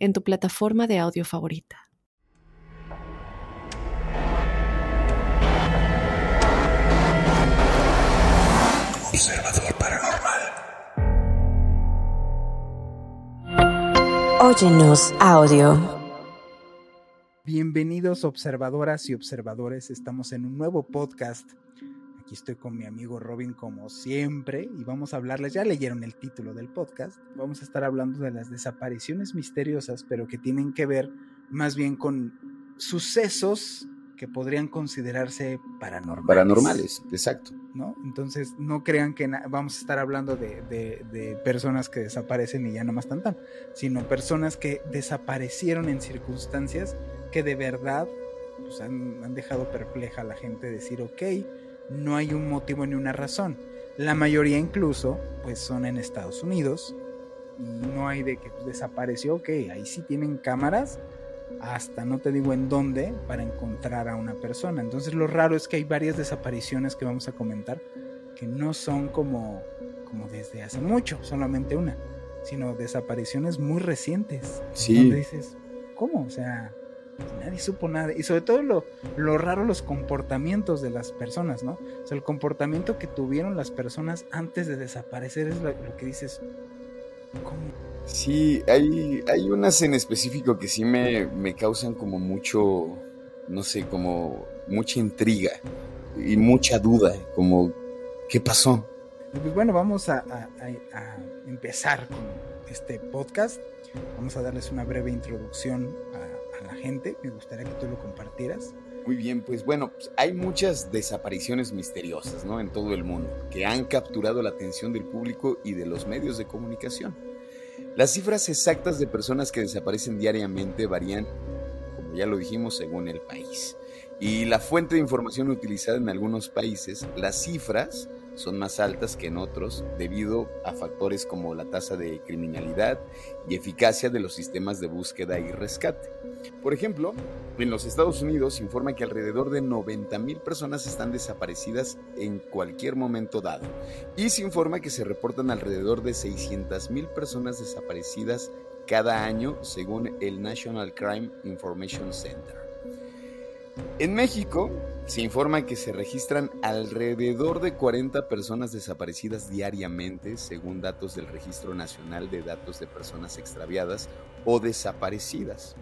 en tu plataforma de audio favorita. Observador Paranormal. Óyenos audio. Bienvenidos observadoras y observadores, estamos en un nuevo podcast. Aquí estoy con mi amigo Robin como siempre y vamos a hablarles, ya leyeron el título del podcast, vamos a estar hablando de las desapariciones misteriosas, pero que tienen que ver más bien con sucesos que podrían considerarse paranormales. Paranormales, exacto. ¿no? Entonces no crean que vamos a estar hablando de, de, personas que desaparecen y ya no más tan tan, sino personas que desaparecieron en circunstancias que de verdad pues, han, han, dejado perpleja a la gente decir, ok, no hay un motivo ni una razón. La mayoría incluso pues son en Estados Unidos y no hay de que pues, desapareció, ok, ahí sí tienen cámaras hasta no te digo en dónde para encontrar a una persona. Entonces lo raro es que hay varias desapariciones que vamos a comentar que no son como, como desde hace mucho, solamente una, sino desapariciones muy recientes. Sí. Donde dices, ¿cómo? O sea, nadie supo nada. Y sobre todo lo, lo raro, los comportamientos de las personas, ¿no? O sea, el comportamiento que tuvieron las personas antes de desaparecer es lo, lo que dices, ¿cómo? Sí, hay, hay unas en específico que sí me, me causan como mucho, no sé, como mucha intriga y mucha duda, como, ¿qué pasó? Pues bueno, vamos a, a, a, empezar con este podcast. Vamos a darles una breve introducción a, gente. Me gustaría que tú lo compartieras. Muy bien, pues bueno, hay muchas desapariciones misteriosas, ¿no? En todo el mundo, que han capturado la atención del público y de los medios de comunicación. Las cifras exactas de personas que desaparecen diariamente varían, como ya lo dijimos, según el país. Y la fuente de información utilizada en algunos países, las cifras son más altas que en otros debido a factores como la tasa de criminalidad y eficacia de los sistemas de búsqueda y rescate. Por ejemplo, en los Estados Unidos se informa que alrededor de 90.000 personas están desaparecidas en cualquier momento dado y se informa que se reportan alrededor de 600.000 personas desaparecidas cada año según el National Crime Information Center. En México se informa que se registran alrededor de 40 personas desaparecidas diariamente, según datos del Registro Nacional de Datos de Personas Extraviadas o Desaparecidas.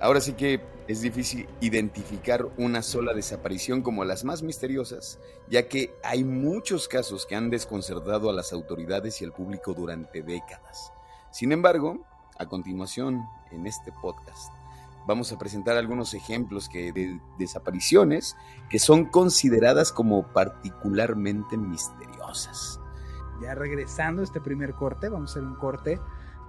Ahora sí que es difícil identificar una sola desaparición como las más misteriosas, ya que hay muchos casos que han desconcertado a las autoridades y al público durante décadas. Sin embargo, a continuación, en este podcast, vamos a presentar algunos ejemplos que, de desapariciones que son consideradas como particularmente misteriosas. Ya regresando a este primer corte, vamos a hacer un corte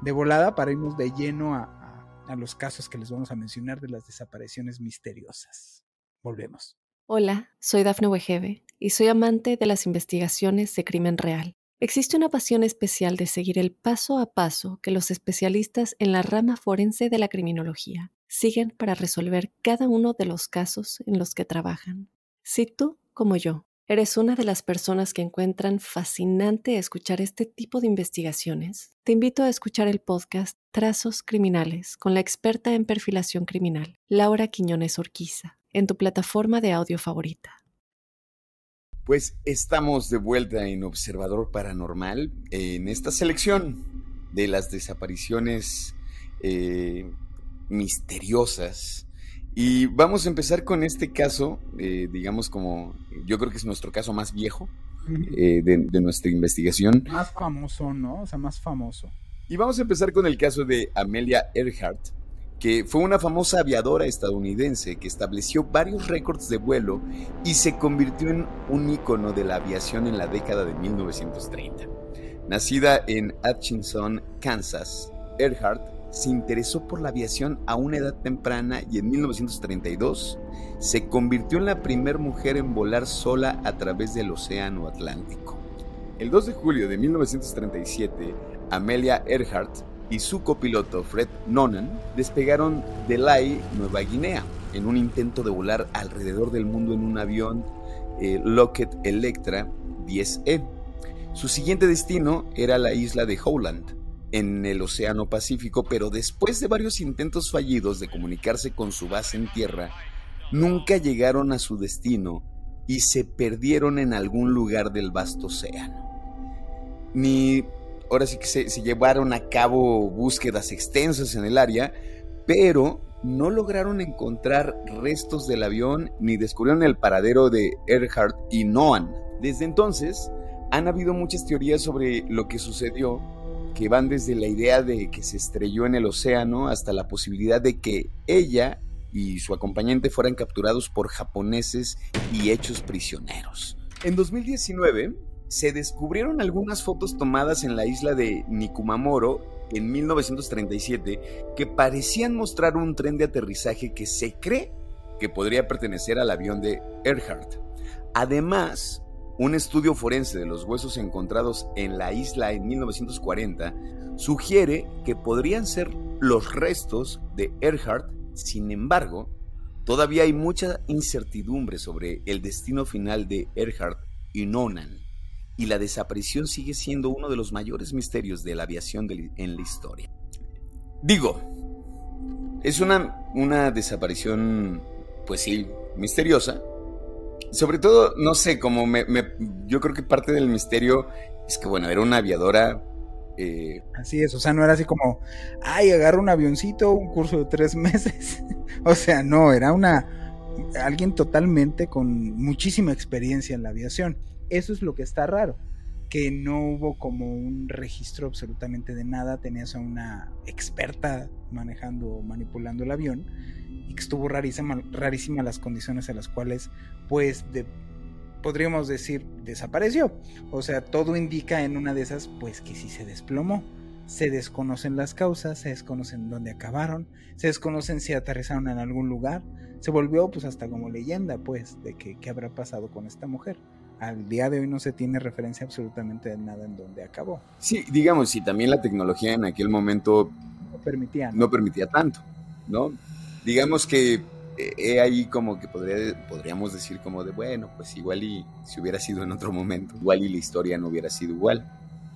de volada para irnos de lleno a, a, a los casos que les vamos a mencionar de las desapariciones misteriosas. Volvemos. Hola, soy Dafne Wegebe y soy amante de las investigaciones de crimen real. Existe una pasión especial de seguir el paso a paso que los especialistas en la rama forense de la criminología siguen para resolver cada uno de los casos en los que trabajan. Si tú, como yo, eres una de las personas que encuentran fascinante escuchar este tipo de investigaciones, te invito a escuchar el podcast Trazos Criminales con la experta en perfilación criminal, Laura Quiñones Orquiza, en tu plataforma de audio favorita. Pues estamos de vuelta en Observador Paranormal en esta selección de las desapariciones eh, misteriosas. Y vamos a empezar con este caso, eh, digamos como, yo creo que es nuestro caso más viejo eh, de, de, nuestra investigación. Más famoso, ¿no? O sea, más famoso. Y vamos a empezar con el caso de Amelia Earhart, que fue una famosa aviadora estadounidense que estableció varios récords de vuelo y se convirtió en un ícono de la aviación en la década de 1930. Nacida en Atchison, Kansas, Earhart se interesó por la aviación a una edad temprana y en 1932 se convirtió en la primera mujer en volar sola a través del Océano Atlántico. El 2 de julio de 1937, Amelia Earhart y su copiloto Fred Nonan despegaron de Lae, Nueva Guinea, en un intento de volar alrededor del mundo en un avión eh, Lockheed Electra 10E. Su siguiente destino era la isla de Howland, en el Océano Pacífico, pero después de varios intentos fallidos de comunicarse con su base en tierra, nunca llegaron a su destino y se perdieron en algún lugar del vasto océano. Ni ahora sí que se, llevaron a cabo búsquedas extensas en el área, pero no lograron encontrar restos del avión ni descubrieron el paradero de Earhart y Noan. Desde entonces, han habido muchas teorías sobre lo que sucedió que van desde la idea de que se estrelló en el océano hasta la posibilidad de que ella y su acompañante fueran capturados por japoneses y hechos prisioneros. En 2019 se descubrieron algunas fotos tomadas en la isla de Nikumamoro en 1937 que parecían mostrar un tren de aterrizaje que se cree que podría pertenecer al avión de Earhart. Además, un estudio forense de los huesos encontrados en la isla en 1940 sugiere que podrían ser los restos de Earhart, sin embargo, todavía hay mucha incertidumbre sobre el destino final de Earhart y Nonan, y la desaparición sigue siendo uno de los mayores misterios de la aviación en la historia. Digo, es una, una desaparición, pues sí, misteriosa, sobre todo, no sé, como me, yo creo que parte del misterio es que, bueno, era una aviadora. Eh, así es, o sea, no era así como, ay, agarro un avioncito, un curso de tres meses. o sea, no, era una, alguien totalmente con muchísima experiencia en la aviación. Eso es lo que está raro, que no hubo como un registro absolutamente de nada, tenías a una experta manejando, manipulando el avión y que estuvo rarísima, las condiciones en las cuales, pues, podríamos decir, desapareció. O sea, todo indica en una de esas, pues, que sí se desplomó. Se desconocen las causas, se desconocen dónde acabaron, se desconocen si aterrizaron en algún lugar. Se volvió, pues, hasta como leyenda, pues, de que, qué habrá pasado con esta mujer al día de hoy no se tiene referencia absolutamente de nada en dónde acabó. Sí, digamos, si también la tecnología en aquel momento no permitía, no permitía tanto, ¿no? digamos que eh, he ahí como que podría, podríamos decir como de, bueno, pues igual y si hubiera sido en otro momento, igual y la historia no hubiera sido igual,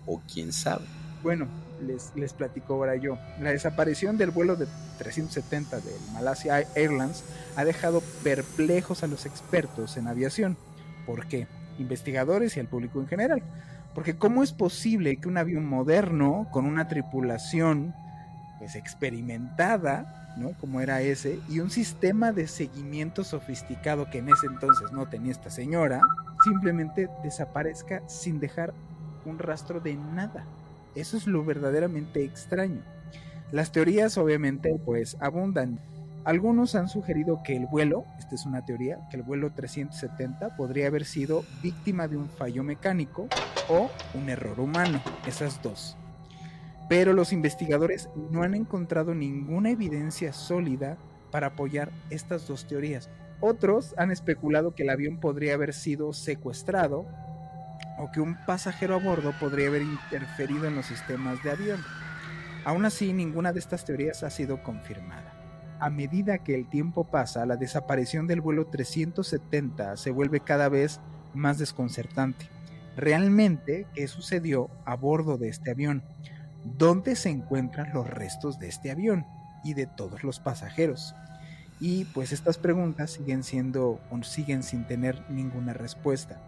o quién sabe. Bueno, les, les platico ahora yo. La desaparición del vuelo de 370 del Malaysia Airlines ha dejado perplejos a los expertos en aviación. ¿Por qué? Investigadores y al público en general. Porque ¿cómo es posible que un avión moderno con una tripulación pues experimentada como era ese, y un sistema de seguimiento sofisticado que en ese entonces no tenía esta señora, simplemente desaparezca sin dejar un rastro de nada. Eso es lo verdaderamente extraño. Las teorías obviamente pues abundan. Algunos han sugerido que el vuelo, esta es una teoría, que el vuelo 370 podría haber sido víctima de un fallo mecánico o un error humano, esas dos pero los investigadores no han encontrado ninguna evidencia sólida para apoyar estas dos teorías. Otros han especulado que el avión podría haber sido secuestrado o que un pasajero a bordo podría haber interferido en los sistemas de avión. Aún así, ninguna de estas teorías ha sido confirmada. A medida que el tiempo pasa, la desaparición del vuelo 370 se vuelve cada vez más desconcertante. Realmente, ¿qué sucedió a bordo de este avión? dónde se encuentran los restos de este avión y de todos los pasajeros. Y pues estas preguntas siguen siendo o siguen sin tener ninguna respuesta.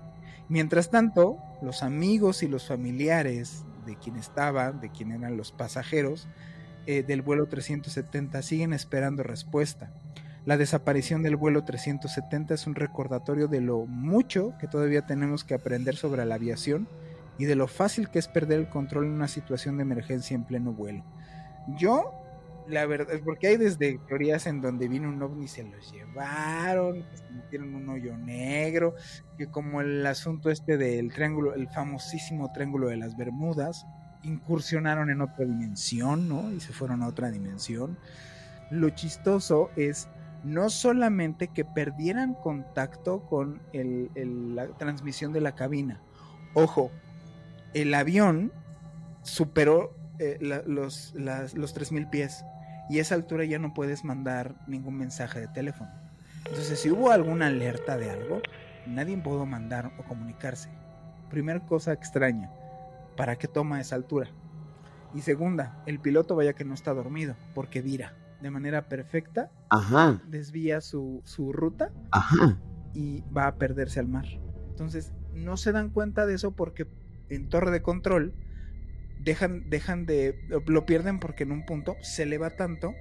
Mientras tanto, los amigos y los familiares de quien estaba, de quien eran los pasajeros eh, del vuelo 370 siguen esperando respuesta. La desaparición del vuelo 370 es un recordatorio de lo mucho que todavía tenemos que aprender sobre la aviación y de lo fácil que es perder el control en una situación de emergencia en pleno vuelo. Yo, la verdad, es porque hay desde teorías en donde vino un ovni y se los llevaron, metieron un hoyo negro, que como el asunto este del triángulo, el famosísimo triángulo de las Bermudas, incursionaron en otra dimensión, ¿no? Y se fueron a otra dimensión. Lo chistoso es no solamente que perdieran contacto con la transmisión de la cabina. Ojo, el avión superó eh, los, los 3.000 pies y esa altura ya no puedes mandar ningún mensaje de teléfono. Entonces, si hubo alguna alerta de algo, nadie pudo mandar o comunicarse. Primera cosa extraña, ¿para qué toma esa altura? Y segunda, el piloto vaya que no está dormido, porque vira de manera perfecta, Ajá. desvía su, su ruta Ajá. y va a perderse al mar. Entonces, no se dan cuenta de eso porque en torre de control dejan, dejan de, lo pierden porque en un punto se eleva tanto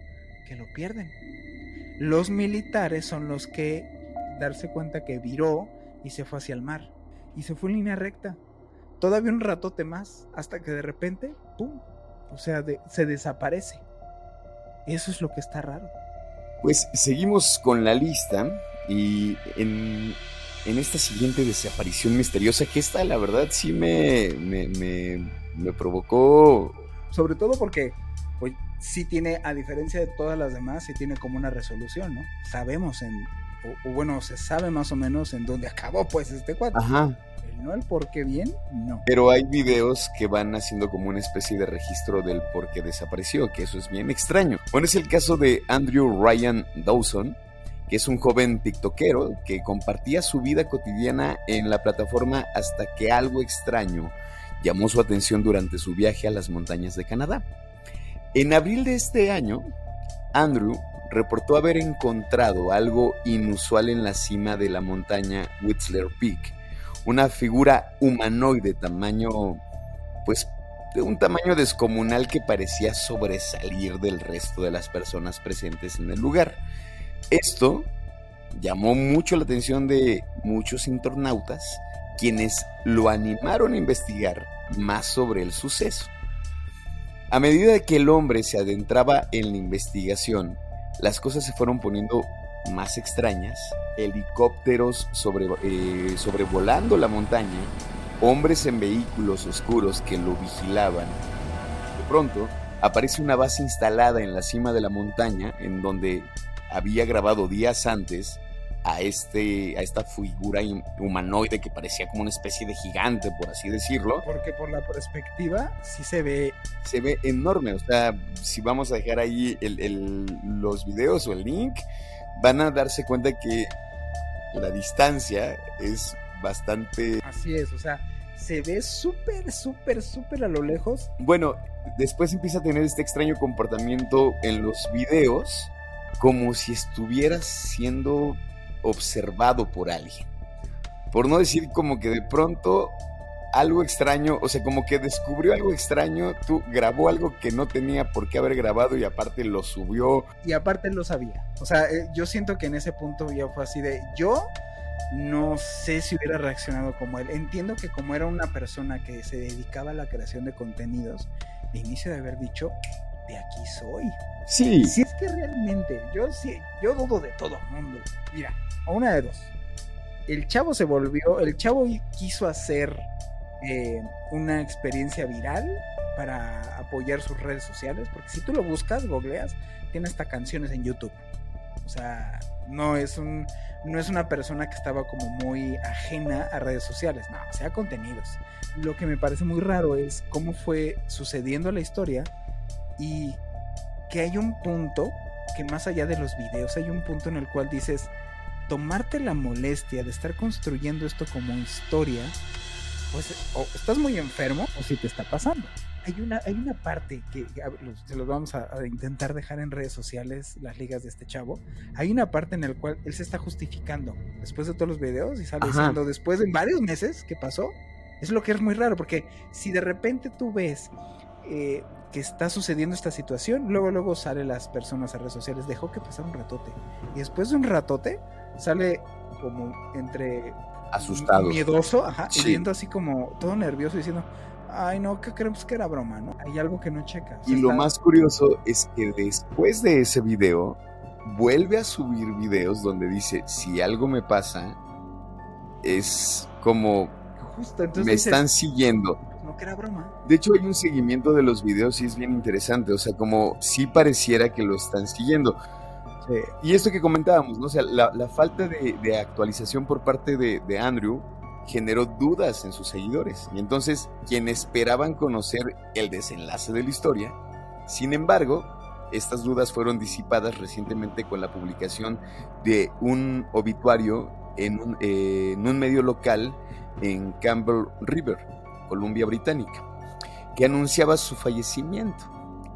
que lo pierden. Los militares son los que darse cuenta que viró y se fue hacia el mar. Y se fue en línea recta. Todavía un ratote más, hasta que de repente, ¡pum! O sea, se desaparece. Eso es lo que está raro. Pues seguimos con la lista y en, esta siguiente desaparición misteriosa, que esta la verdad sí me, me, provocó... Sobre todo porque pues, sí tiene, a diferencia de todas las demás, sí tiene como una resolución, ¿no? Sabemos en, o, bueno, se sabe más o menos en dónde acabó pues este cuadro. Ajá. ¿no? El por qué bien, no. Pero hay videos que van haciendo como una especie de registro del por qué desapareció, que eso es bien extraño. Bueno, es el caso de Andrew Ryan Dawson, que es un joven tiktokero que compartía su vida cotidiana en la plataforma hasta que algo extraño llamó su atención durante su viaje a las montañas de Canadá. En abril de este año, Andrew reportó haber encontrado algo inusual en la cima de la montaña Whistler Peak, una figura humanoide tamaño, pues de un tamaño descomunal que parecía sobresalir del resto de las personas presentes en el lugar. Esto llamó mucho la atención de muchos internautas, quienes lo animaron a investigar más sobre el suceso. A medida que el hombre se adentraba en la investigación, las cosas se fueron poniendo más extrañas, helicópteros eh, sobrevolando la montaña, hombres en vehículos oscuros que lo vigilaban. De pronto, aparece una base instalada en la cima de la montaña en donde había grabado días antes a, este, a esta figura humanoide que parecía como una especie de gigante, por así decirlo. Porque por la perspectiva sí se ve... Se ve enorme, o sea, si vamos a dejar ahí los videos o el link, van a darse cuenta que la distancia es bastante... Así es, o sea, se ve súper, súper, súper a lo lejos. Bueno, después empieza a tener este extraño comportamiento en los videos, como si estuviera siendo observado por alguien. Por no decir como que de pronto algo extraño, o sea, como que descubrió algo extraño, tú grabó algo que no tenía por qué haber grabado y aparte lo subió. Y aparte lo sabía. O sea, eh, yo siento que en ese punto ya fue así de, yo no sé si hubiera reaccionado como él. Entiendo que como era una persona que se dedicaba a la creación de contenidos, de inicio de haber dicho, de aquí soy. Sí. Si es que realmente, yo sí, yo dudo de todo el mundo. Mira, a una de dos. El chavo se volvió, el chavo quiso hacer eh, una experiencia viral para apoyar sus redes sociales, porque si tú lo buscas, googleas, tiene hasta canciones en YouTube. O sea, no es un no es una persona que estaba como muy ajena a redes sociales, no, o sea, contenidos. Lo que me parece muy raro es cómo fue sucediendo la historia y que hay un punto que más allá de los videos hay un punto en el cual dices tomarte la molestia de estar construyendo esto como historia pues o estás muy enfermo o si te está pasando. Hay una, hay una parte que, se los vamos a, intentar dejar en redes sociales, las ligas de este chavo. Hay una parte en la cual él se está justificando después de todos los videos y sale diciendo después de varios meses que pasó. Es lo que es muy raro, porque si de repente tú ves eh, que está sucediendo esta situación, luego luego sale las personas a redes sociales, dejó que pasara un ratote. Y después de un ratote, sale como entre asustado. Miedoso, ajá, y viendo así como todo nervioso diciendo, ay no, que creemos que era broma, ¿no? Hay algo que no checa. y lo más curioso es que después de ese video, vuelve a subir videos donde dice, si algo me pasa, es como... Justo, me están siguiendo. Que era broma. De hecho, hay un seguimiento de los videos y es bien interesante. O sea, como si pareciera que lo están siguiendo. Y esto que comentábamos, ¿no? O sea, la, falta de, actualización por parte de, de, Andrew generó dudas en sus seguidores. Y entonces, quienes esperaban conocer el desenlace de la historia, sin embargo, estas dudas fueron disipadas recientemente con la publicación de un obituario en un, eh, en un medio local en Campbell River, Columbia Británica, que anunciaba su fallecimiento.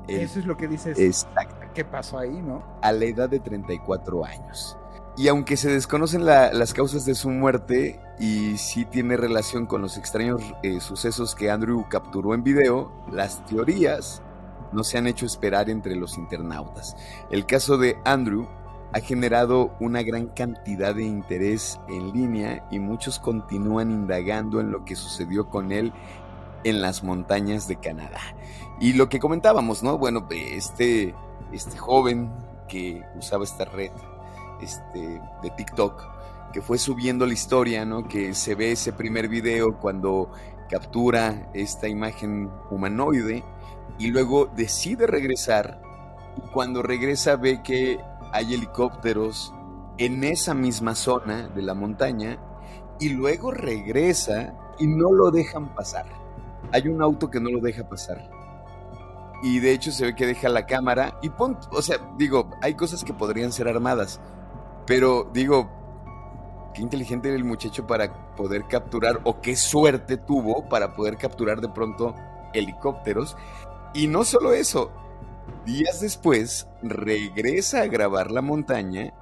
Eso es lo que dices. Exacto. ¿Qué pasó ahí, no? A la edad de 34 años. Y aunque se desconocen las causas de su muerte y sí tiene relación con los extraños eh, sucesos que Andrew capturó en video, las teorías no se han hecho esperar entre los internautas. El caso de Andrew ha generado una gran cantidad de interés en línea y muchos continúan indagando en lo que sucedió con él en las montañas de Canadá. Y lo que comentábamos, ¿no? Bueno, este, este joven que usaba esta red este, de TikTok, que fue subiendo la historia, ¿no? Que se ve ese primer video cuando captura esta imagen humanoide y luego decide regresar y cuando regresa ve que hay helicópteros en esa misma zona de la montaña y luego regresa y no lo dejan pasar. Hay un auto que no lo deja pasar. Y de hecho se ve que deja la cámara y pon, o sea, digo, hay cosas que podrían ser armadas, pero digo, qué inteligente era el muchacho para poder capturar o qué suerte tuvo para poder capturar de pronto helicópteros. Y no solo eso, Días después regresa a grabar la montaña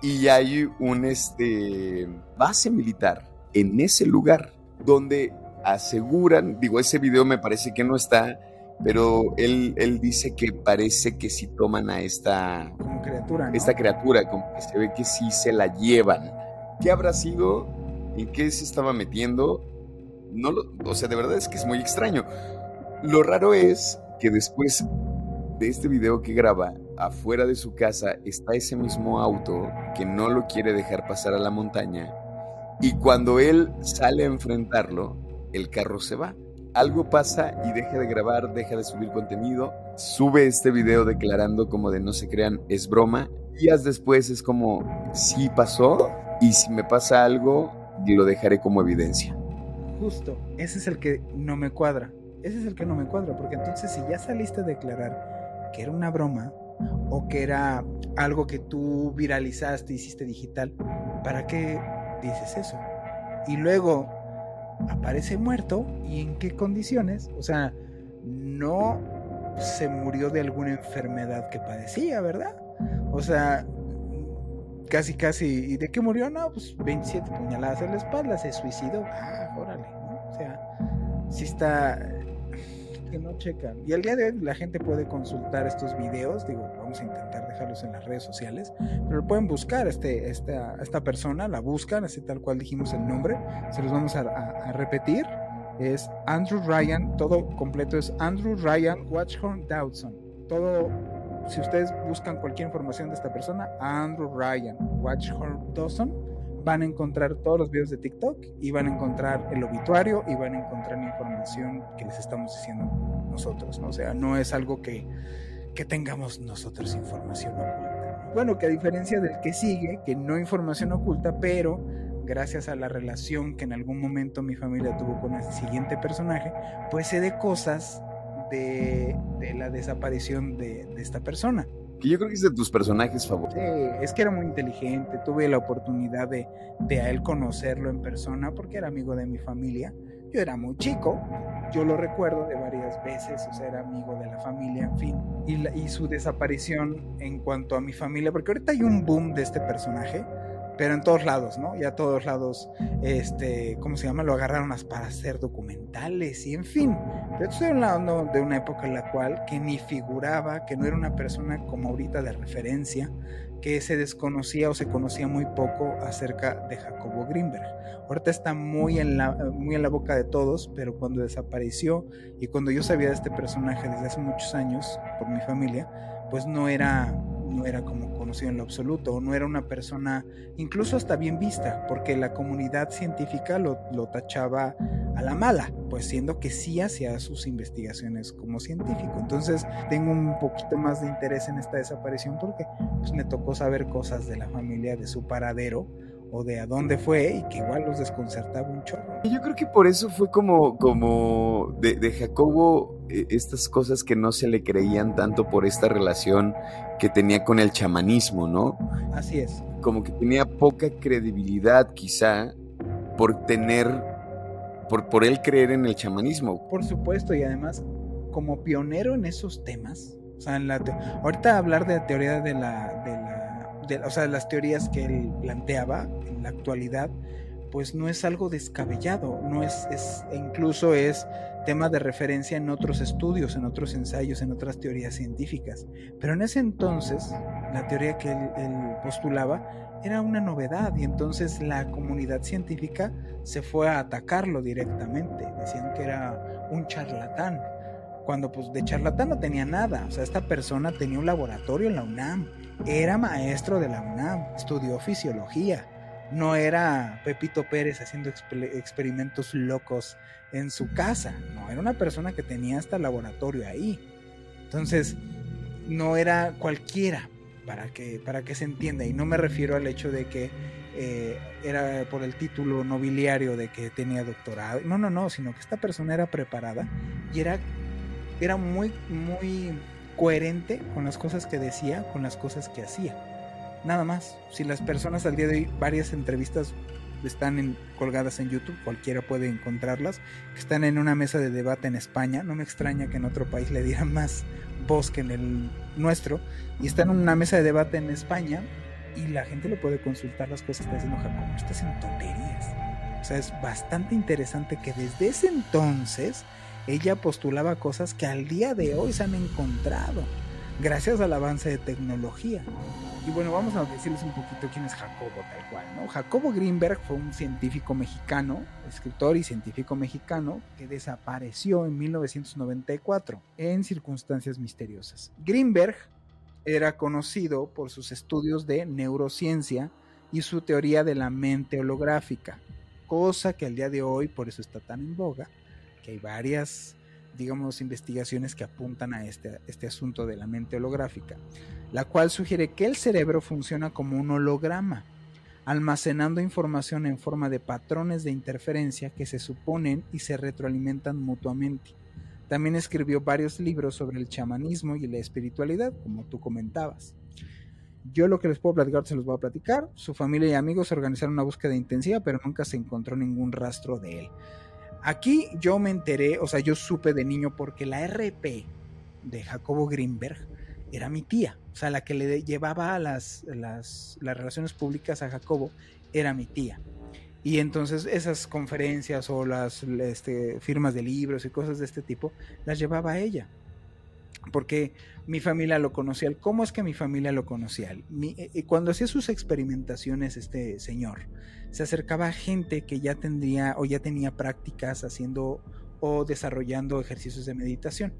y hay un este, base militar en ese lugar donde aseguran, digo, ese video me parece que no está, pero él, él dice que parece que si toman a esta criatura, esta criatura, como que se ve que sí se la llevan. ¿Qué habrá sido? ¿En qué se estaba metiendo? No lo, o sea, de verdad es que es muy extraño. Lo raro es que después de este video que graba, afuera de su casa está ese mismo auto que no lo quiere dejar pasar a la montaña y cuando él sale a enfrentarlo, el carro se va. Algo pasa y deja de grabar, deja de subir contenido, sube este video declarando como de no se crean, es broma. Días después es como, sí pasó y si me pasa algo, lo dejaré como evidencia. Justo, ese es el que no me cuadra. Ese es el que no me cuadra, porque entonces si ya saliste a declarar que era una broma o que era algo que tú viralizaste, hiciste digital, ¿para qué dices eso? Y luego aparece muerto y en qué condiciones, o sea, no se murió de alguna enfermedad que padecía, ¿verdad? O sea, casi, casi, ¿y de qué murió? No, pues 27 puñaladas en la espalda, se suicidó. Ah, órale. O sea, si está, no checan. Y al día de hoy la gente puede consultar estos videos, digo, vamos a intentar dejarlos en las redes sociales, pero pueden buscar este, esta, esta persona, la buscan, así tal cual dijimos el nombre, se los vamos a, repetir. Es Andrew Ryan, todo completo es Andrew Ryan Watchhorn Dawson. Todo, si ustedes buscan cualquier información de esta persona, Andrew Ryan Watchhorn Dawson van a encontrar todos los videos de TikTok y van a encontrar el obituario y van a encontrar la información que les estamos diciendo nosotros, ¿no? O sea, no es algo que, que tengamos nosotros información oculta. Bueno, que a diferencia del que sigue, que no información oculta, pero gracias a la relación que en algún momento mi familia tuvo con el siguiente personaje, pues sé de cosas de, de la desaparición de, de esta persona que yo creo que es de tus personajes favoritos. Sí, es que era muy inteligente, tuve la oportunidad de, de a él conocerlo en persona porque era amigo de mi familia. Yo era muy chico, yo lo recuerdo de varias veces, o sea, era amigo de la familia, en fin. Y, y su desaparición en cuanto a mi familia, porque ahorita hay un boom de este personaje pero en todos lados, ¿no? Ya todos lados, este, ¿cómo se llama? Lo agarraron para hacer documentales y en fin. Pero estoy hablando de una época en la cual que ni figuraba, que no era una persona como ahorita de referencia, que se desconocía o se conocía muy poco acerca de Jacobo Greenberg. Ahorita está muy en la, muy en la boca de todos, pero cuando desapareció y cuando yo sabía de este personaje desde hace muchos años por mi familia, pues no era no era como conocido en lo absoluto, no era una persona incluso hasta bien vista, porque la comunidad científica lo, lo tachaba a la mala, pues siendo que sí hacía sus investigaciones como científico. Entonces tengo un poquito más de interés en esta desaparición porque pues, me tocó saber cosas de la familia, de su paradero, o de a dónde fue y que igual los desconcertaba un chorro. Yo creo que por eso fue como, como de, Jacobo eh, estas cosas que no se le creían tanto por esta relación que tenía con el chamanismo, ¿no? Así es. Como que tenía poca credibilidad quizá por tener, por, por él creer en el chamanismo. Por supuesto, y además como pionero en esos temas, o sea, en la ahorita hablar de la teoría de la, de la o sea, las teorías que él planteaba en la actualidad, pues no es algo descabellado, no es, es incluso es tema de referencia en otros estudios, en otros ensayos, en otras teorías científicas. Pero en ese entonces, la teoría que él, él postulaba era una novedad y entonces la comunidad científica se fue a atacarlo directamente. Decían que era un charlatán, cuando pues de charlatán no tenía nada. O sea, esta persona tenía un laboratorio en la UNAM, era maestro de la UNAM, estudió fisiología, no era Pepito Pérez haciendo experimentos locos en su casa, no, era una persona que tenía hasta laboratorio ahí. Entonces, no era cualquiera, para que, para que se entienda, y no me refiero al hecho de que eh, era por el título nobiliario de que tenía doctorado, no, no, no, sino que esta persona era preparada y era, era muy, muy coherente con las cosas que decía, con las cosas que hacía. Nada más. Si las personas al día de hoy, varias entrevistas están colgadas en YouTube, cualquiera puede encontrarlas, que están en una mesa de debate en España, no me extraña que en otro país le dieran más voz que en el nuestro, y están en una mesa de debate en España y la gente lo puede consultar las cosas que está diciendo Jacobo, estás en tonterías. O sea, es bastante interesante que desde ese entonces ella postulaba cosas que al día de hoy se han encontrado gracias al avance de tecnología. Y bueno, vamos a decirles un poquito quién es Jacobo tal cual, ¿no? Jacobo Greenberg fue un científico mexicano, escritor y científico mexicano que desapareció en 1994 en circunstancias misteriosas. Greenberg era conocido por sus estudios de neurociencia y su teoría de la mente holográfica, cosa que al día de hoy por eso está tan en boga hay varias, digamos, investigaciones que apuntan a este, este asunto de la mente holográfica, la cual sugiere que el cerebro funciona como un holograma, almacenando información en forma de patrones de interferencia que se suponen y se retroalimentan mutuamente. También escribió varios libros sobre el chamanismo y la espiritualidad, como tú comentabas. Yo lo que les puedo platicar se los voy a platicar. Su familia y amigos organizaron una búsqueda intensiva, pero nunca se encontró ningún rastro de él. Aquí yo me enteré, o sea, yo supe de niño porque la RP de Jacobo Greenberg era mi tía, o sea, la que le llevaba las, las, las relaciones públicas a Jacobo era mi tía. Y entonces esas conferencias o las este, firmas de libros y cosas de este tipo las llevaba a ella porque mi familia lo conocía. ¿Cómo es que mi familia lo conocía? Eh, eh, cuando hacía sus experimentaciones, este señor se acercaba a gente que ya tendría o ya tenía prácticas haciendo o desarrollando ejercicios de meditación.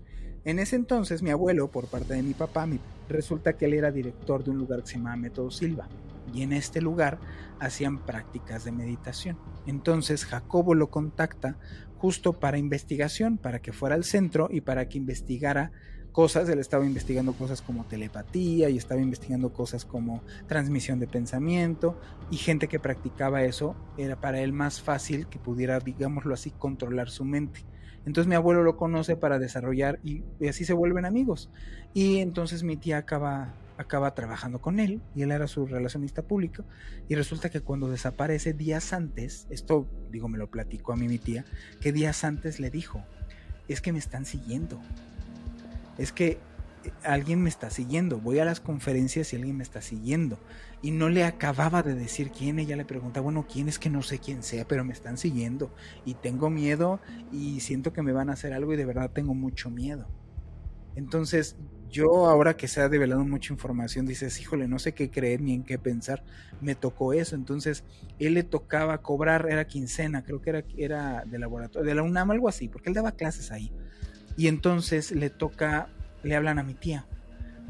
En ese entonces, mi abuelo, por parte de mi papá, resulta que él era director de un lugar que se llamaba Método Silva. Y en este lugar hacían prácticas de meditación. Entonces Jacobo lo contacta justo para investigación, para que fuera al centro y para que investigara cosas, él estaba investigando cosas como telepatía y estaba investigando cosas como transmisión de pensamiento y gente que practicaba eso era para él más fácil que pudiera, digámoslo así, controlar su mente. Entonces mi abuelo lo conoce para desarrollar y, así se vuelven amigos. Y entonces mi tía acaba, acaba trabajando con él y él era su relacionista público y resulta que cuando desaparece días antes, esto digo me lo platicó a mí mi tía, que días antes le dijo, es que me están siguiendo es que eh, alguien me está siguiendo, voy a las conferencias y alguien me está siguiendo. Y no le acababa de decir quién, ella le pregunta, bueno, quién es que no sé quién sea, pero me están siguiendo y tengo miedo y siento que me van a hacer algo y de verdad tengo mucho miedo. Entonces, yo ahora que se ha develado mucha información, dices, híjole, no sé qué creer ni en qué pensar, me tocó eso. Entonces, él le tocaba cobrar, era quincena, creo que era, era de laboratorio, de la UNAM, algo así, porque él daba clases ahí y entonces le toca, le hablan a mi tía.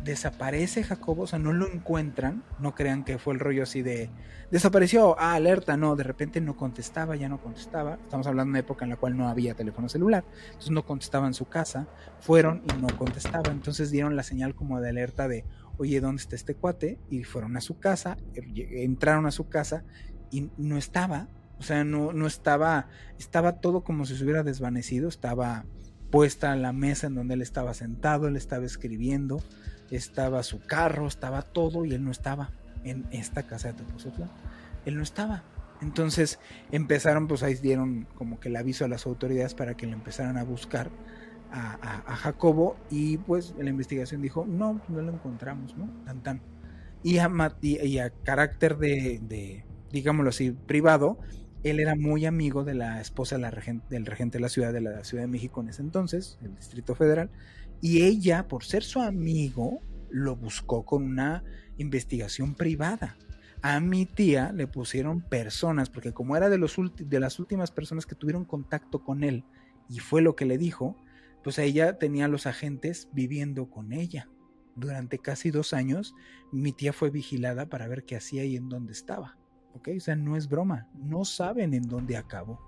desaparece Jacobo, o sea, no lo encuentran, no crean que fue el rollo así de desapareció, ah, alerta, no, de repente no contestaba, ya no contestaba, estamos hablando de una época en la cual no había teléfono celular, entonces no contestaba en su casa, fueron y no contestaba, entonces dieron la señal como de alerta de, oye, ¿dónde está este cuate? Y fueron a su casa, entraron a su casa y no estaba, o sea, no, no estaba, estaba todo como si se hubiera desvanecido, estaba puesta la mesa en donde él estaba sentado, él estaba escribiendo, estaba su carro, estaba todo y él no estaba en esta casa de Tepoztlán. Él no estaba. Entonces empezaron, pues ahí dieron como que el aviso a las autoridades para que le empezaran a buscar a, Jacobo y pues la investigación dijo, no, no lo encontramos, ¿no? Tan tan. Y a, y, a carácter de, de, digámoslo así, privado, él era muy amigo de la esposa del regente de la ciudad de la Ciudad de México en ese entonces, el Distrito Federal, y ella, por ser su amigo, lo buscó con una investigación privada. A mi tía le pusieron personas, porque como era de, de las últimas personas que tuvieron contacto con él, y fue lo que le dijo, pues ella tenía a los agentes viviendo con ella. Durante casi dos años, mi tía fue vigilada para ver qué hacía y en dónde estaba. ¿Ok? O sea, no es broma, no saben en dónde acabó.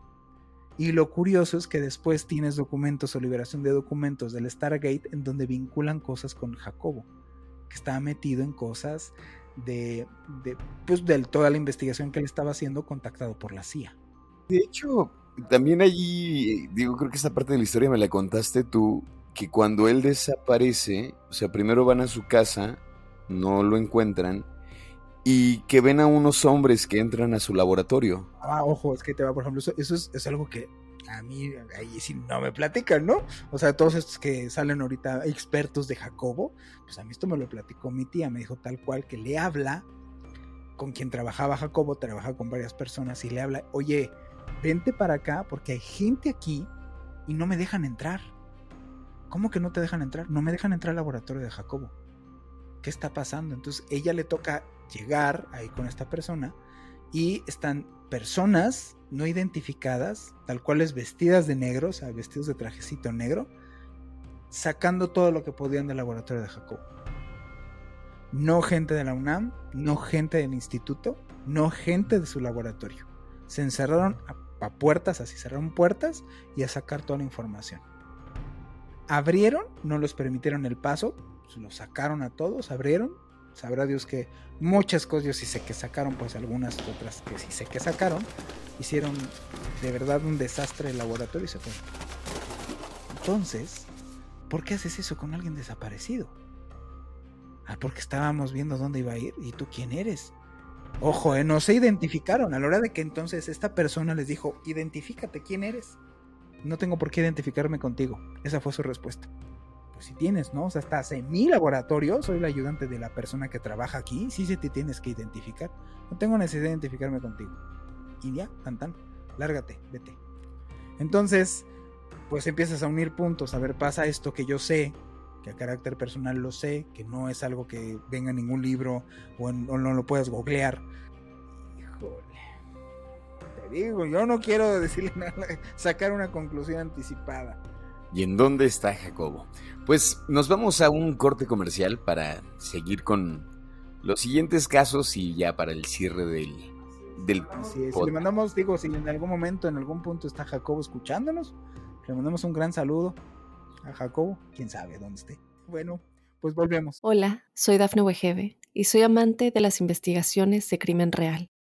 Y lo curioso es que después tienes documentos o liberación de documentos del Stargate en donde vinculan cosas con Jacobo, que estaba metido en cosas de, de pues de toda la investigación que él estaba haciendo contactado por la CIA. De hecho, también allí, digo, creo que esta parte de la historia me la contaste tú, que cuando él desaparece, o sea, primero van a su casa, no lo encuentran, y que ven a unos hombres que entran a su laboratorio. Ah, ojo, es que te va, por ejemplo, eso, es, algo que a mí ahí sí no me platican, ¿no? O sea, todos estos que salen ahorita expertos de Jacobo, pues a mí esto me lo platicó mi tía, me dijo tal cual que le habla con quien trabajaba Jacobo, trabaja con varias personas y le habla, oye, vente para acá porque hay gente aquí y no me dejan entrar. ¿Cómo que no te dejan entrar? No me dejan entrar al laboratorio de Jacobo. ¿Qué está pasando? Entonces ella le toca llegar ahí con esta persona y están personas no identificadas, tal cual es vestidas de negro, o vestidos de trajecito negro, sacando todo lo que podían del laboratorio de Jacob. No gente de la UNAM, no gente del instituto, no gente de su laboratorio. Se encerraron a, a puertas, así cerraron puertas y a sacar toda la información. Abrieron, no los permitieron el paso, los sacaron a todos, abrieron sabrá Dios que muchas cosas, yo sí sé que sacaron, pues algunas otras que sí sé que sacaron, hicieron de verdad un desastre el laboratorio y se fue. Entonces, ¿por qué haces eso con alguien desaparecido? Ah, porque estábamos viendo dónde iba a ir y tú quién eres. Ojo, eh, no se identificaron. A la hora de que entonces esta persona les dijo, identifícate quién eres. No tengo por qué identificarme contigo. Esa fue su respuesta. Pues, si tienes, ¿no? O sea, estás en mi laboratorio, soy el ayudante de la persona que trabaja aquí, sí se te tienes que identificar. No tengo necesidad de identificarme contigo. Y ya, tan tan, lárgate, vete. Entonces, pues empiezas a unir puntos, a ver, pasa esto que yo sé, que a carácter personal lo sé, que no es algo que venga en ningún libro o, no lo puedas googlear. Híjole. Te digo, yo no quiero decirle nada, sacar una conclusión anticipada. ¿Y en dónde está Jacobo? Pues nos vamos a un corte comercial para seguir con los siguientes casos y ya para el cierre del... del si le mandamos, digo, si en algún momento, en algún punto está Jacobo escuchándonos, le mandamos un gran saludo a Jacobo, quién sabe dónde esté. Bueno, pues volvemos. Hola, soy Dafne Wegebe y soy amante de las investigaciones de crimen real.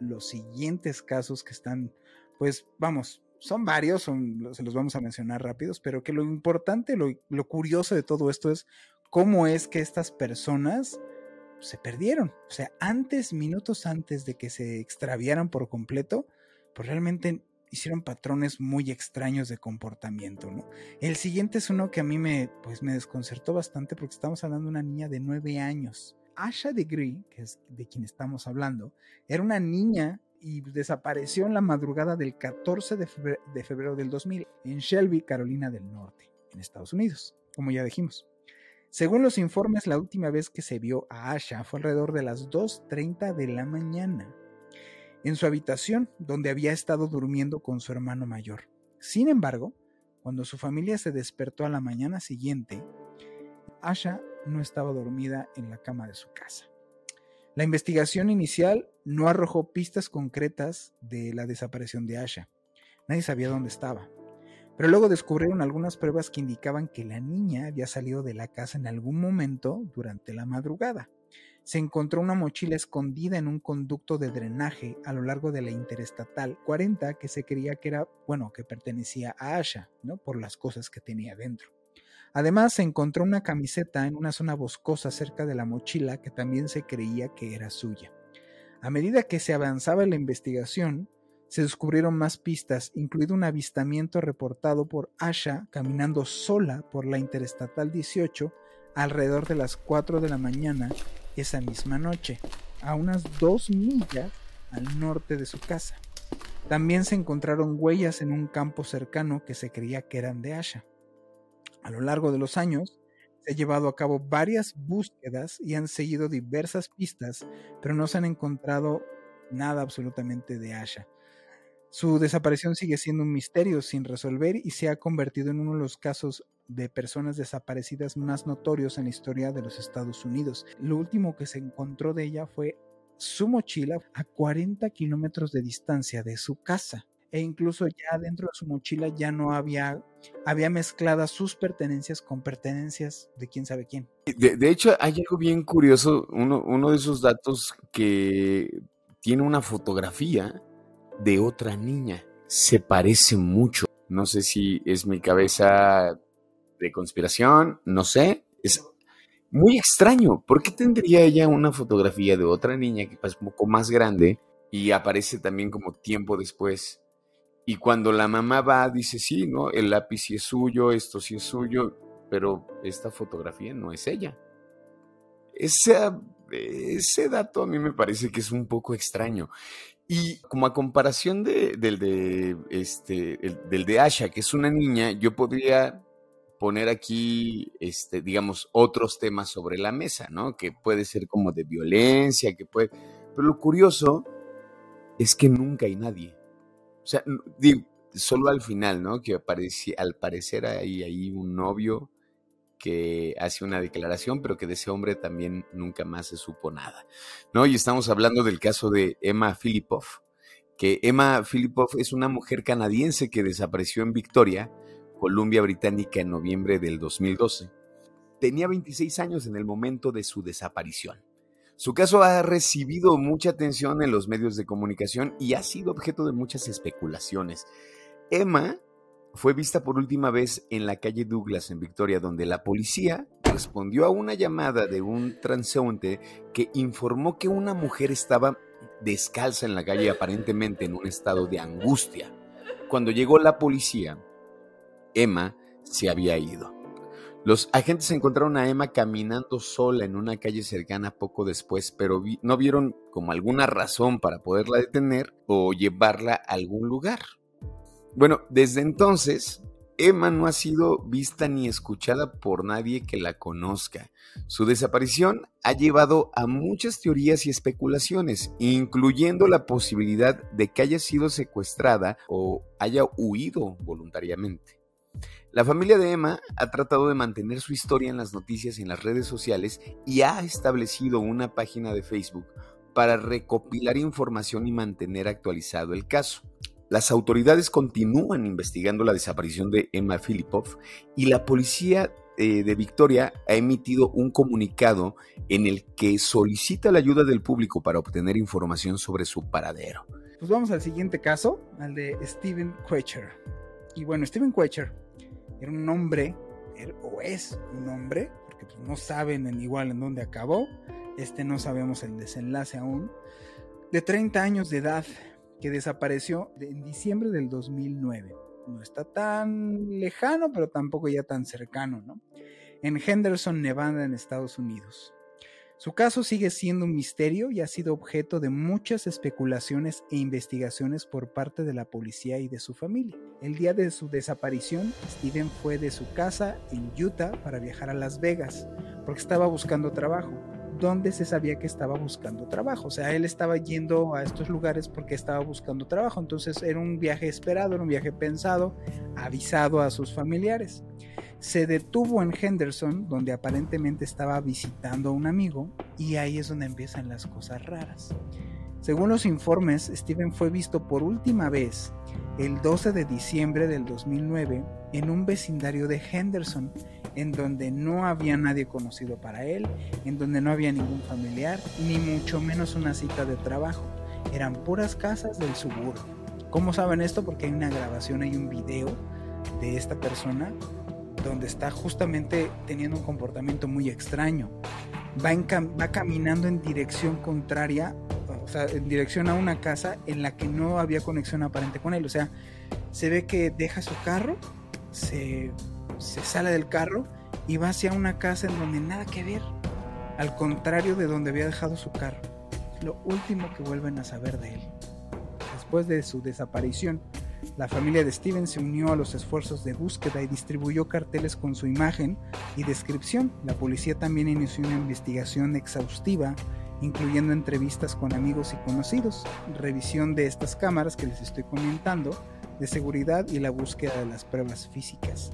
los siguientes casos que están, pues vamos, son varios, son, se los vamos a mencionar rápidos, pero que lo importante, lo, lo curioso de todo esto es cómo es que estas personas se perdieron. O sea, antes, minutos antes de que se extraviaran por completo, pues realmente hicieron patrones muy extraños de comportamiento, ¿no? El siguiente es uno que a mí me, pues me desconcertó bastante porque estamos hablando de una niña de nueve años Asha Degree, que es de quien estamos hablando, era una niña y desapareció en la madrugada del 14 de febrero, de febrero del 2000 en Shelby, Carolina del Norte, en Estados Unidos, como ya dijimos. Según los informes, la última vez que se vio a Asha fue alrededor de las 2.30 de la mañana, en su habitación, donde había estado durmiendo con su hermano mayor. Sin embargo, cuando su familia se despertó a la mañana siguiente, Asha no estaba dormida en la cama de su casa. La investigación inicial no arrojó pistas concretas de la desaparición de Asha. Nadie sabía dónde estaba. Pero luego descubrieron algunas pruebas que indicaban que la niña había salido de la casa en algún momento durante la madrugada. Se encontró una mochila escondida en un conducto de drenaje a lo largo de la interestatal 40 que se creía que era, bueno, que pertenecía a Asha, ¿no? Por las cosas que tenía dentro. Además, se encontró una camiseta en una zona boscosa cerca de la mochila que también se creía que era suya. A medida que se avanzaba en la investigación, se descubrieron más pistas, incluido un avistamiento reportado por Asha caminando sola por la Interestatal 18 alrededor de las 4 de la mañana esa misma noche, a unas dos millas al norte de su casa. También se encontraron huellas en un campo cercano que se creía que eran de Asha. A lo largo de los años, se han llevado a cabo varias búsquedas y han seguido diversas pistas, pero no se han encontrado nada absolutamente de Asha. Su desaparición sigue siendo un misterio sin resolver y se ha convertido en uno de los casos de personas desaparecidas más notorios en la historia de los Estados Unidos. Lo último que se encontró de ella fue su mochila a 40 kilómetros de distancia de su casa. E incluso ya dentro de su mochila ya no había, había mezcladas sus pertenencias con pertenencias de quién sabe quién. De, hecho, hay algo bien curioso, uno, uno de esos datos que tiene una fotografía de otra niña. Se parece mucho. No sé si es mi cabeza de conspiración, no sé. Es muy extraño. ¿Por qué tendría ella una fotografía de otra niña que es un poco más grande y aparece también como tiempo después? Y cuando la mamá va, dice, sí, ¿no? El lápiz sí es suyo, esto sí es suyo, pero esta fotografía no es ella. Ese, ese dato a mí me parece que es un poco extraño. Y como a comparación de, del, de, este, del de Asha, que es una niña, yo podría poner aquí, este, digamos, otros temas sobre la mesa, ¿no? Que puede ser como de violencia, que puede... Pero lo curioso es que nunca hay nadie. O sea, digo, solo al final, ¿no? Que al parecer hay ahí un novio que hace una declaración, pero que de ese hombre también nunca más se supo nada, ¿no? Y estamos hablando del caso de Emma Filipov, que Emma Filipov es una mujer canadiense que desapareció en Victoria, Columbia Británica, en noviembre del 2012. Tenía 26 años en el momento de su desaparición. Su caso ha recibido mucha atención en los medios de comunicación y ha sido objeto de muchas especulaciones. Emma fue vista por última vez en la calle Douglas en Victoria, donde la policía respondió a una llamada de un transeúnte que informó que una mujer estaba descalza en la calle aparentemente en un estado de angustia. Cuando llegó la policía, Emma se había ido. Los agentes encontraron a Emma caminando sola en una calle cercana poco después, pero no vieron como alguna razón para poderla detener o llevarla a algún lugar. Bueno, desde entonces, Emma no ha sido vista ni escuchada por nadie que la conozca. Su desaparición ha llevado a muchas teorías y especulaciones, incluyendo la posibilidad de que haya sido secuestrada o haya huido voluntariamente. La familia de Emma ha tratado de mantener su historia en las noticias y en las redes sociales y ha establecido una página de Facebook para recopilar información y mantener actualizado el caso. Las autoridades continúan investigando la desaparición de Emma Filipov y la policía eh, de Victoria ha emitido un comunicado en el que solicita la ayuda del público para obtener información sobre su paradero. Pues vamos al siguiente caso, al de Steven Quacher. Y bueno, Steven Quacher era un hombre, o es un hombre, porque pues, no saben en igual en dónde acabó, este no sabemos el desenlace aún, de 30 años de edad, que desapareció en diciembre del 2009. No está tan lejano, pero tampoco ya tan cercano, ¿no? En Henderson, Nevada, en Estados Unidos. Su caso sigue siendo un misterio y ha sido objeto de muchas especulaciones e investigaciones por parte de la policía y de su familia. El día de su desaparición, Steven fue de su casa en Utah para viajar a Las Vegas, porque estaba buscando trabajo donde se sabía que estaba buscando trabajo. O sea, él estaba yendo a estos lugares porque estaba buscando trabajo. Entonces era un viaje esperado, era un viaje pensado, avisado a sus familiares. Se detuvo en Henderson, donde aparentemente estaba visitando a un amigo, y ahí es donde empiezan las cosas raras. Según los informes, Steven fue visto por última vez el 12 de diciembre del 2009 en un vecindario de Henderson, en donde no había nadie conocido para él, en donde no había ningún familiar, ni mucho menos una cita de trabajo. Eran puras casas del suburbio. ¿Cómo saben esto? Porque hay una grabación, hay un video de esta persona donde está justamente teniendo un comportamiento muy extraño. Va, va caminando en dirección contraria, o sea, en dirección a una casa en la que no había conexión aparente con él. O sea, se ve que deja su carro, se se sale del carro y va hacia una casa en donde nada que ver, al contrario de donde había dejado su carro. Lo último que vuelven a saber de él. Después de su desaparición, la familia de Steven se unió a los esfuerzos de búsqueda y distribuyó carteles con su imagen y descripción. La policía también inició una investigación exhaustiva, incluyendo entrevistas con amigos y conocidos, revisión de estas cámaras que les estoy comentando, de seguridad y la búsqueda de las pruebas físicas.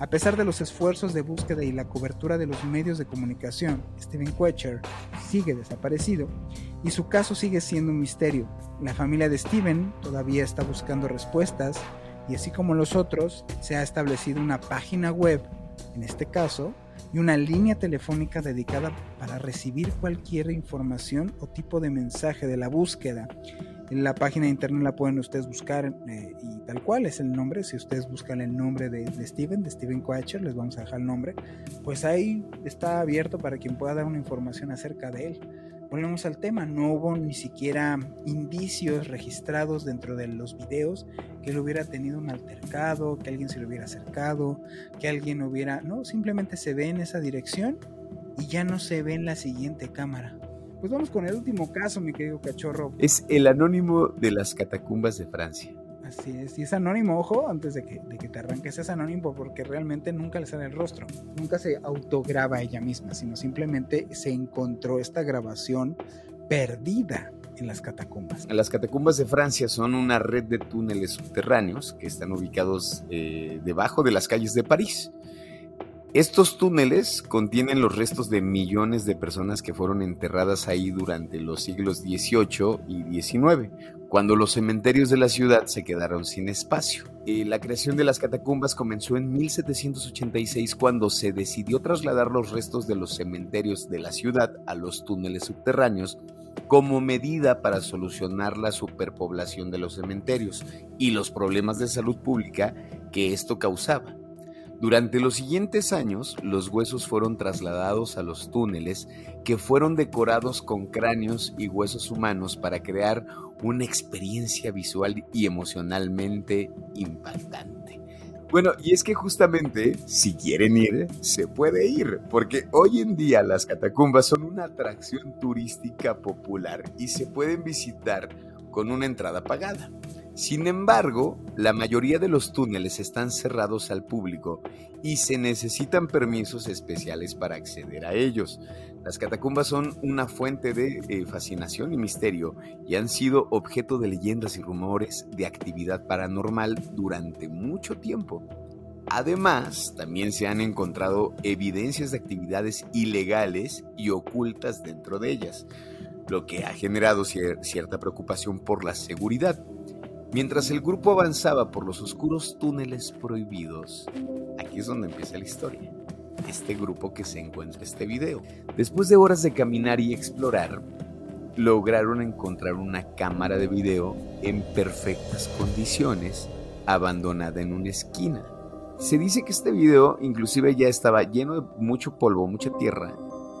A pesar de los esfuerzos de búsqueda y la cobertura de los medios de comunicación, Steven Quetcher sigue desaparecido y su caso sigue siendo un misterio. La familia de Steven todavía está buscando respuestas y así como los otros, se ha establecido una página web, en este caso, y una línea telefónica dedicada para recibir cualquier información o tipo de mensaje de la búsqueda en la página de internet la pueden ustedes buscar eh, y tal cual es el nombre. Si ustedes buscan el nombre de, Steven, de Steven Quacher, les vamos a dejar el nombre. Pues ahí está abierto para quien pueda dar una información acerca de él. Volvemos al tema, no hubo ni siquiera indicios registrados dentro de los videos que él hubiera tenido un altercado, que alguien se le hubiera acercado, que alguien hubiera... No, simplemente se ve en esa dirección y ya no se ve en la siguiente cámara. Pues vamos con el último caso, mi querido cachorro. Es el anónimo de las catacumbas de Francia. Así es, anónimo, ojo, antes de que, de que te arranques, es anónimo porque realmente nunca le sale el rostro, nunca se autograba ella misma, sino simplemente se encontró esta grabación perdida en las catacumbas. Las catacumbas de Francia son una red de túneles subterráneos que están ubicados eh, debajo de las calles de París. Estos túneles contienen los restos de millones de personas que fueron enterradas ahí durante los siglos XVIII y XIX, cuando los cementerios de la ciudad se quedaron sin espacio. Eh, la creación de las catacumbas comenzó en 1786 cuando se decidió trasladar los restos de los cementerios de la ciudad a los túneles subterráneos como medida para solucionar la superpoblación de los cementerios y los problemas de salud pública que esto causaba. Durante los siguientes años, los huesos fueron trasladados a los túneles que fueron decorados con cráneos y huesos humanos para crear una experiencia visual y emocionalmente impactante. Bueno, y es que justamente, si quieren ir, se puede ir, porque hoy en día las catacumbas son una atracción turística popular y se pueden visitar con una entrada pagada. Sin embargo, la mayoría de los túneles están cerrados al público y se necesitan permisos especiales para acceder a ellos. Las catacumbas son una fuente de eh, fascinación y misterio y han sido objeto de leyendas y rumores de actividad paranormal durante mucho tiempo. Además, también se han encontrado evidencias de actividades ilegales y ocultas dentro de ellas, lo que ha generado cierta preocupación por la seguridad. Mientras el grupo avanzaba por los oscuros túneles prohibidos, aquí es donde empieza la historia. Este grupo que se encuentra en este video. Después de horas de caminar y explorar, lograron encontrar una cámara de video en perfectas condiciones, abandonada en una esquina. Se dice que este video inclusive ya estaba lleno de mucho polvo, mucha tierra,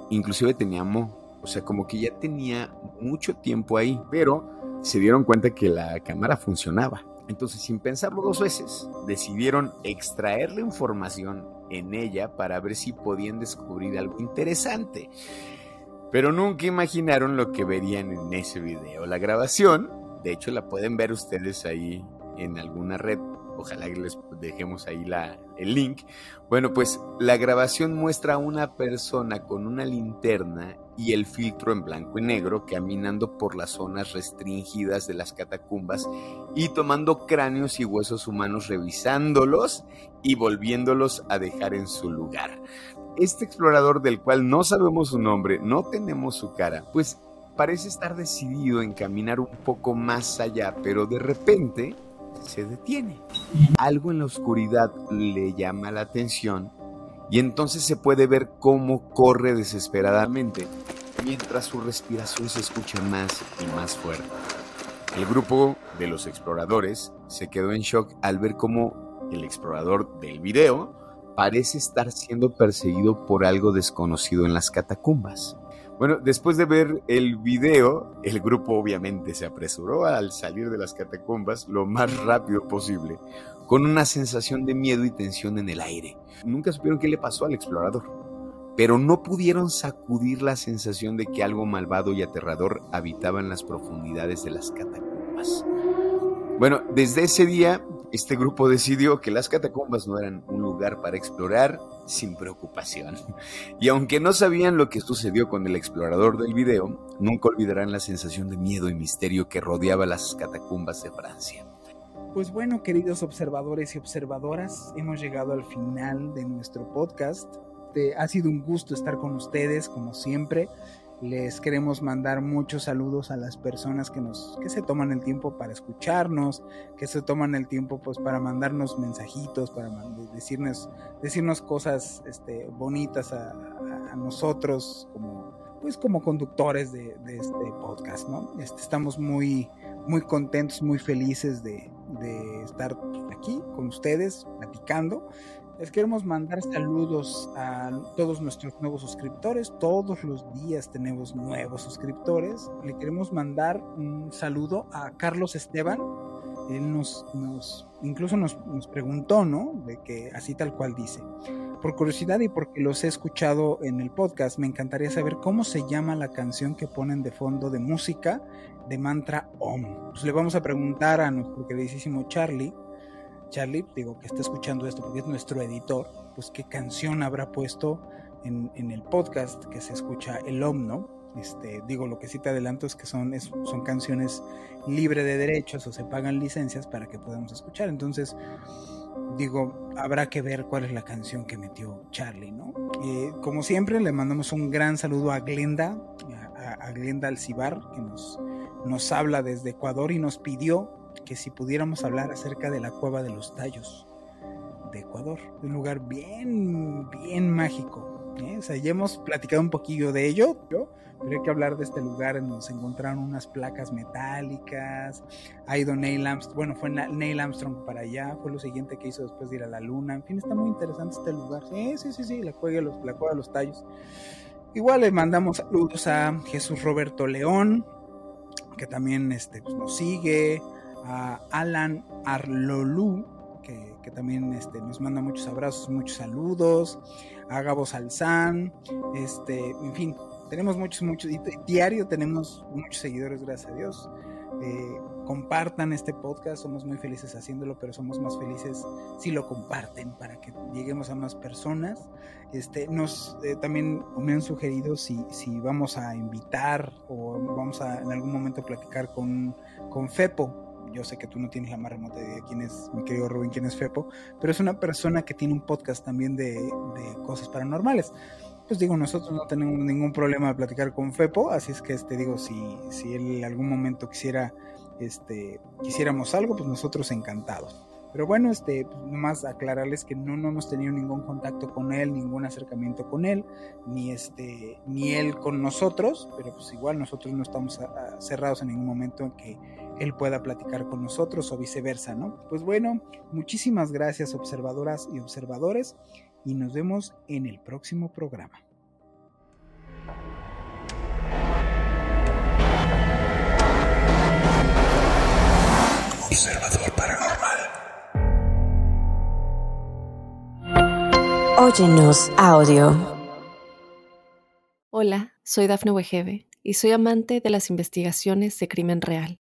inclusive tenía moho, o sea, como que ya tenía mucho tiempo ahí, pero se dieron cuenta que la cámara funcionaba. Entonces, sin pensarlo dos veces, decidieron extraer la información en ella para ver si podían descubrir algo interesante. Pero nunca imaginaron lo que verían en ese video. La grabación, de hecho la pueden ver ustedes ahí en alguna red ojalá que les dejemos ahí el link. Bueno, pues la grabación muestra a una persona con una linterna y el filtro en blanco y negro caminando por las zonas restringidas de las catacumbas y tomando cráneos y huesos humanos, revisándolos y volviéndolos a dejar en su lugar. Este explorador del cual no sabemos su nombre, no tenemos su cara, pues parece estar decidido en caminar un poco más allá, pero de repente se detiene. Algo en la oscuridad le llama la atención y entonces se puede ver cómo corre desesperadamente mientras su respiración se escucha más y más fuerte. El grupo de los exploradores se quedó en shock al ver cómo el explorador del video parece estar siendo perseguido por algo desconocido en las catacumbas. Bueno, después de ver el video, el grupo obviamente se apresuró al salir de las catacumbas lo más rápido posible, con una sensación de miedo y tensión en el aire. Nunca supieron qué le pasó al explorador, pero no pudieron sacudir la sensación de que algo malvado y aterrador habitaba en las profundidades de las catacumbas. Bueno, desde ese día este grupo decidió que las catacumbas no eran un lugar para explorar sin preocupación. Y aunque no sabían lo que sucedió con el explorador del video, nunca olvidarán la sensación de miedo y misterio que rodeaba las catacumbas de Francia. Pues bueno, queridos observadores y observadoras, hemos llegado al final de nuestro podcast. ha sido un gusto estar con ustedes, como siempre. Les queremos mandar muchos saludos a las personas que nos que se toman el tiempo para escucharnos, que se toman el tiempo pues para mandarnos mensajitos, para decirnos decirnos cosas este, bonitas a, nosotros como pues como conductores de, este podcast, ¿no? Este, estamos muy muy contentos, muy felices de, de estar aquí con ustedes platicando les queremos mandar saludos a todos nuestros nuevos suscriptores. Todos los días tenemos nuevos suscriptores. Le queremos mandar un saludo a Carlos Esteban. Él nos, nos incluso nos, nos preguntó, ¿no? De que así tal cual dice. Por curiosidad y porque los he escuchado en el podcast, me encantaría saber cómo se llama la canción que ponen de fondo de música de mantra Om. Pues le vamos a preguntar a nuestro queridísimo Charlie Charlie, digo, que está escuchando esto porque es nuestro editor, pues qué canción habrá puesto en, el podcast que se escucha el OM, ¿no? Este, digo, lo que sí te adelanto es que son, son canciones libre de derechos o se pagan licencias para que podamos escuchar. Entonces, digo, habrá que ver cuál es la canción que metió Charlie, ¿no? Eh, como siempre, le mandamos un gran saludo a Glenda, a, a Glenda Alcibar, que nos, nos habla desde Ecuador y nos pidió que si pudiéramos hablar acerca de la cueva de los tallos de Ecuador, un lugar bien, bien mágico. ¿eh? O sea, ya hemos platicado un poquillo de ello, pero hay que hablar de este lugar en donde se encontraron unas placas metálicas. Ha ido Neil Armstrong, bueno, fue Neil Armstrong para allá, fue lo siguiente que hizo después de ir a la luna. En fin, está muy interesante este lugar. Sí, sí, sí, sí, la cueva de los, la cueva de los tallos. Igual le mandamos saludos a Jesús Roberto León, que también este, pues, nos sigue, a Alan Arlolú, que, también este, nos manda muchos abrazos, muchos saludos, a Gabo Salzán, este, en fin, tenemos muchos, muchos, diario tenemos muchos seguidores, gracias a Dios. Eh, compartan este podcast, somos muy felices haciéndolo, pero somos más felices si lo comparten para que lleguemos a más personas. Este, nos eh, también me han sugerido si, si vamos a invitar o vamos a en algún momento platicar con, con Fepo, yo sé que tú no tienes la más remota idea de quién es mi querido Rubén, quién es Fepo, pero es una persona que tiene un podcast también de, cosas paranormales. Pues digo, nosotros no tenemos ningún problema de platicar con Fepo, así es que este digo, si, si él en algún momento quisiera, este, quisiéramos algo, pues nosotros encantados. Pero bueno, este, pues nomás aclararles que no, no hemos tenido ningún contacto con él, ningún acercamiento con él, ni este, ni él con nosotros, pero pues igual nosotros no estamos cerrados en ningún momento en que él pueda platicar con nosotros o viceversa, ¿no? Pues bueno, muchísimas gracias observadoras y observadores y nos vemos en el próximo programa. Observador Paranormal. Óyenos audio. Hola. Soy Dafne Wegebe y soy amante de las investigaciones de crimen real.